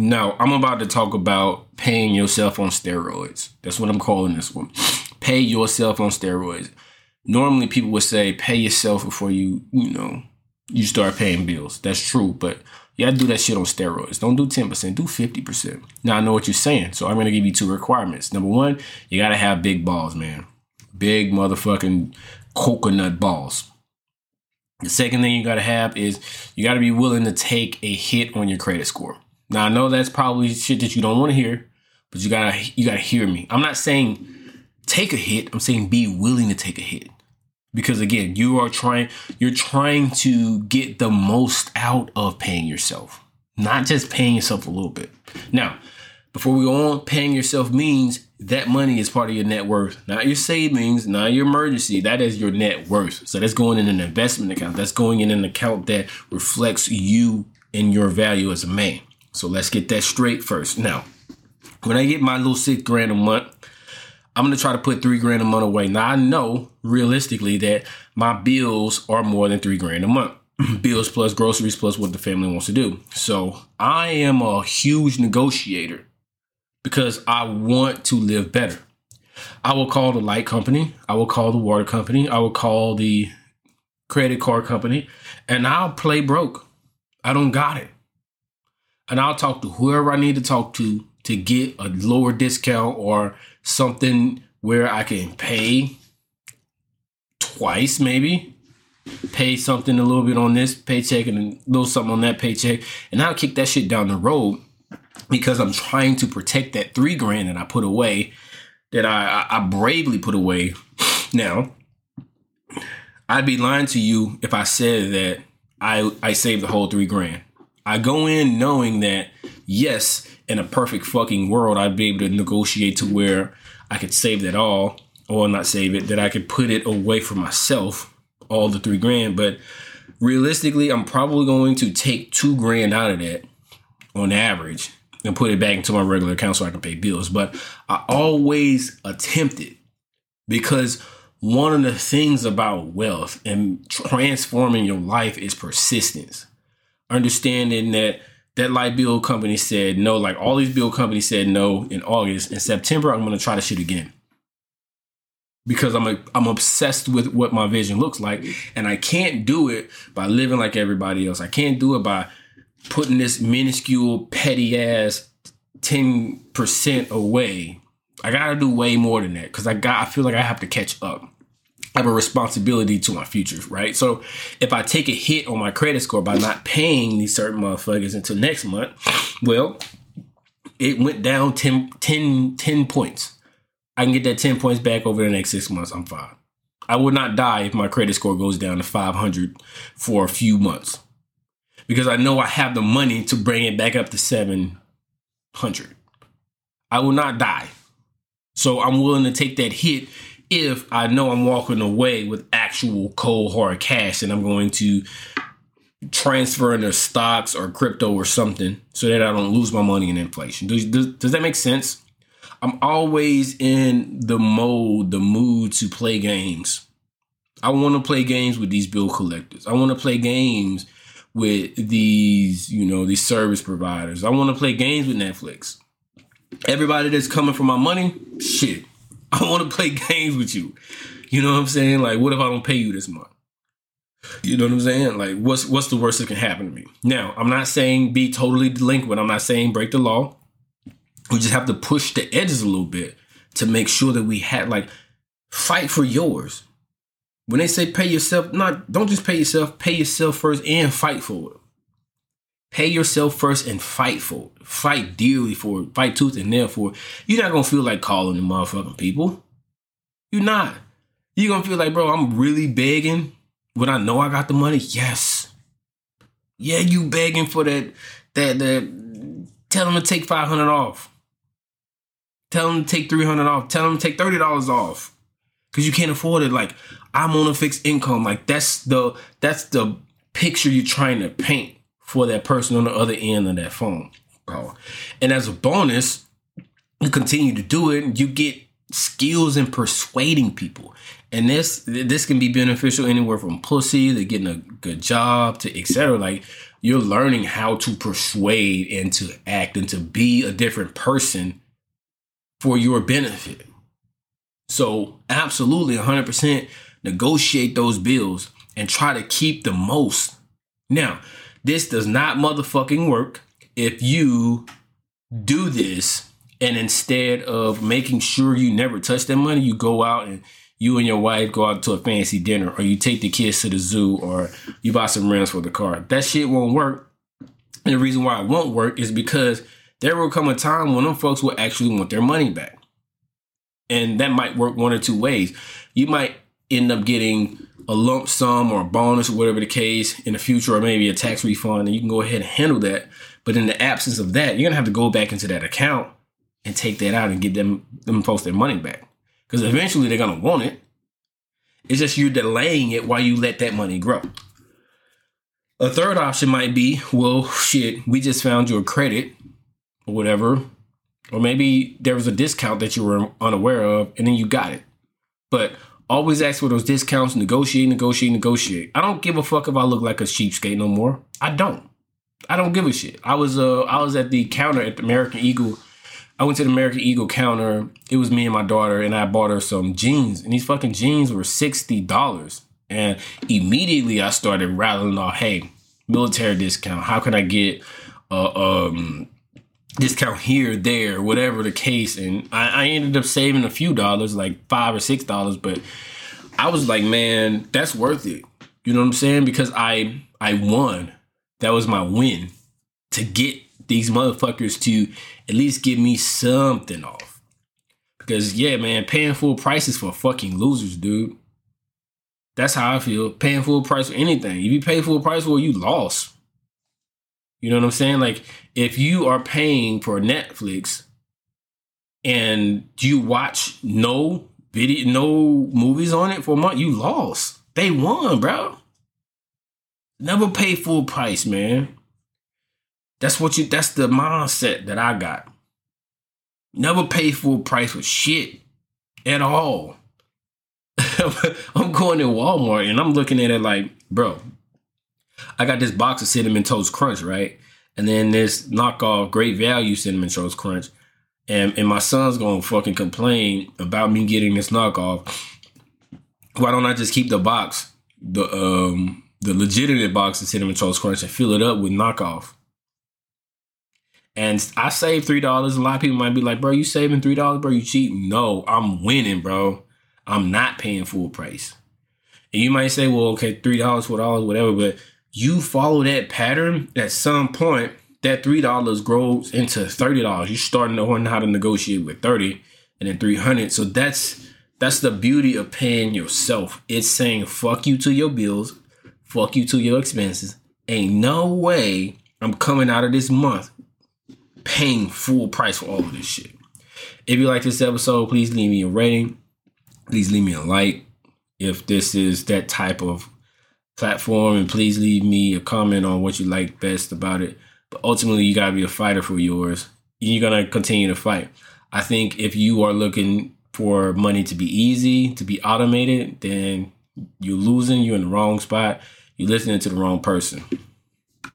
Now, I'm about to talk about paying yourself on steroids. That's what I'm calling this one. Pay yourself on steroids. Normally, people would say pay yourself before you, you know, you start paying bills. That's true, but you gotta do that shit on steroids. Don't do 10%, do 50%. Now, I know what you're saying, so I'm gonna give you two requirements. Number one, you gotta have big balls, man. Big motherfucking coconut balls. The second thing you gotta have is you gotta be willing to take a hit on your credit score. Now I know that's probably shit that you don't want to hear, but you gotta you gotta hear me. I'm not saying take a hit. I'm saying be willing to take a hit. Because again, you are trying you're trying to get the most out of paying yourself. Not just paying yourself a little bit. Now, before we go on, paying yourself means that money is part of your net worth, not your savings, not your emergency. That is your net worth. So that's going in an investment account. That's going in an account that reflects you and your value as a man. So let's get that straight first. Now, when I get my little six grand a month, I'm gonna try to put three grand a month away. Now I know realistically that my bills are more than three grand a month. bills plus groceries plus what the family wants to do. So I am a huge negotiator because I want to live better. I will call the light company, I will call the water company, I will call the credit card company, and I'll play broke. I don't got it and I'll talk to whoever I need to talk to to get a lower discount or something where I can pay twice, maybe pay something a little bit on this paycheck and a little something on that paycheck, and I'll kick that shit down the road because I'm trying to protect that three grand that I put away, that I, I bravely put away. Now, I'd be lying to you if I said that I I saved the whole three grand. I go in knowing that yes, in a perfect fucking world, I'd be able to negotiate to where I could save that all, or not save it, that I could put it away for myself, all the three grand. But realistically, I'm probably going to take two grand out of that on average and put it back into my regular account so I can pay bills. But I always attempt it because one of the things about wealth and transforming your life is persistence understanding that that light bill company said no, like all these bill companies said no in August. In September, I'm to try to shoot again because I'm a, I'm obsessed with what my vision looks like, and I can't do it by living like everybody else. I can't do it by putting this minuscule petty ass ten percent away. I got to do way more than that because I got I feel like I have to catch up. I have a responsibility to my future, right? So if I take a hit on my credit score by not paying these certain motherfuckers until next month, well, it went down 10, 10, 10 points. I can get that 10 points back over the next six months. I'm fine. I would not die if my credit score goes down to 500 for a few months because I know I have the money to bring it back up to 700. I will not die. So I'm willing to take that hit if I know I'm walking away with actual cold hard cash and I'm going to transfer into stocks or crypto or something so that I don't lose my money in inflation. Does, does, does that make sense? I'm always in the mode, the mood to play games. I want to play games with these bill collectors. I want to play games with these, you know, these service providers. I want to play games with Netflix. Everybody that's coming for my money, shit. I want to play games with you. You know what I'm saying? Like, what if I don't pay you this month? You know what I'm saying? Like, what's what's the worst that can happen to me? Now, I'm not saying be totally delinquent. I'm not saying break the law. We just have to push the edges a little bit to make sure that we had like fight for yours. When they say pay yourself, not don't just pay yourself, pay yourself first and fight for it. Pay yourself first and fight for it. Fight dearly for it. Fight tooth and nail for it. You're not gonna feel like calling the motherfucking people. You're not. You're gonna feel like, bro, I'm really begging when I know I got the money. Yes. Yeah, you begging for that, that, that. Tell them to take 500 off. Tell them to take 300 off. Tell them to take $30 off. Cause you can't afford it. Like, I'm on a fixed income. Like, that's the, that's the picture you're trying to paint for that person on the other end of that phone call. And as a bonus, you continue to do it, you get skills in persuading people. And this this can be beneficial anywhere from pussy to getting a good job to etc. Like you're learning how to persuade and to act and to be a different person for your benefit. So, absolutely 100% negotiate those bills and try to keep the most. Now, this does not motherfucking work if you do this and instead of making sure you never touch that money, you go out and you and your wife go out to a fancy dinner or you take the kids to the zoo or you buy some rims for the car. That shit won't work. And the reason why it won't work is because there will come a time when them folks will actually want their money back. And that might work one or two ways. You might end up getting a lump sum or a bonus or whatever the case in the future, or maybe a tax refund, and you can go ahead and handle that. But in the absence of that, you're gonna have to go back into that account and take that out and get them them folks their money back because eventually they're gonna want it. It's just you're delaying it while you let that money grow. A third option might be, well, shit, we just found you a credit or whatever, or maybe there was a discount that you were unaware of, and then you got it. But always ask for those discounts, negotiate, negotiate, negotiate. I don't give a fuck if I look like a cheapskate no more. I don't. I don't give a shit. I was uh I was at the counter at the American Eagle I went to the American Eagle counter. It was me and my daughter, and I bought her some jeans. And these fucking jeans were $60. And immediately I started rattling off, hey, military discount. How can I get a um, discount here, there, whatever the case? And I, I ended up saving a few dollars, like five or six dollars. But I was like, man, that's worth it. You know what I'm saying? Because I I won. That was my win to get these motherfuckers to at least give me something off. Because yeah, man, paying full prices for fucking losers, dude. That's how I feel. Paying full price for anything. If you pay full price for it, you lost. You know what I'm saying? Like if you are paying for Netflix and you watch no video, no movies on it for a month, you lost. They won, bro. Never pay full price, man. That's what you that's the mindset that I got. Never pay full price for shit at all. I'm going to Walmart and I'm looking at it like, bro, I got this box of cinnamon toast crunch, right? And then this knockoff great value cinnamon toast crunch. And and my son's gonna fucking complain about me getting this knockoff. Why don't I just keep the box, the um the legitimate box of cinnamon toast crunch and fill it up with knockoff? And I saved three dollars. A lot of people might be like, "Bro, you saving three dollars, bro? You cheap?" No, I'm winning, bro. I'm not paying full price. And you might say, "Well, okay, three dollars, four dollars, whatever," but you follow that pattern. At some point, that three dollars grows into thirty dollars. You're starting to learn how to negotiate with thirty, and then three hundred. So that's that's the beauty of paying yourself. It's saying fuck you to your bills, fuck you to your expenses. Ain't no way I'm coming out of this month paying full price for all of this shit. If you like this episode, please leave me a rating. Please leave me a like if this is that type of platform, and please leave me a comment on what you like best about it. But ultimately, you gotta be a fighter for yours. You're gonna continue to fight. I think if you are looking for money to be easy, to be automated, then you're losing. You're in the wrong spot. You're listening to the wrong person.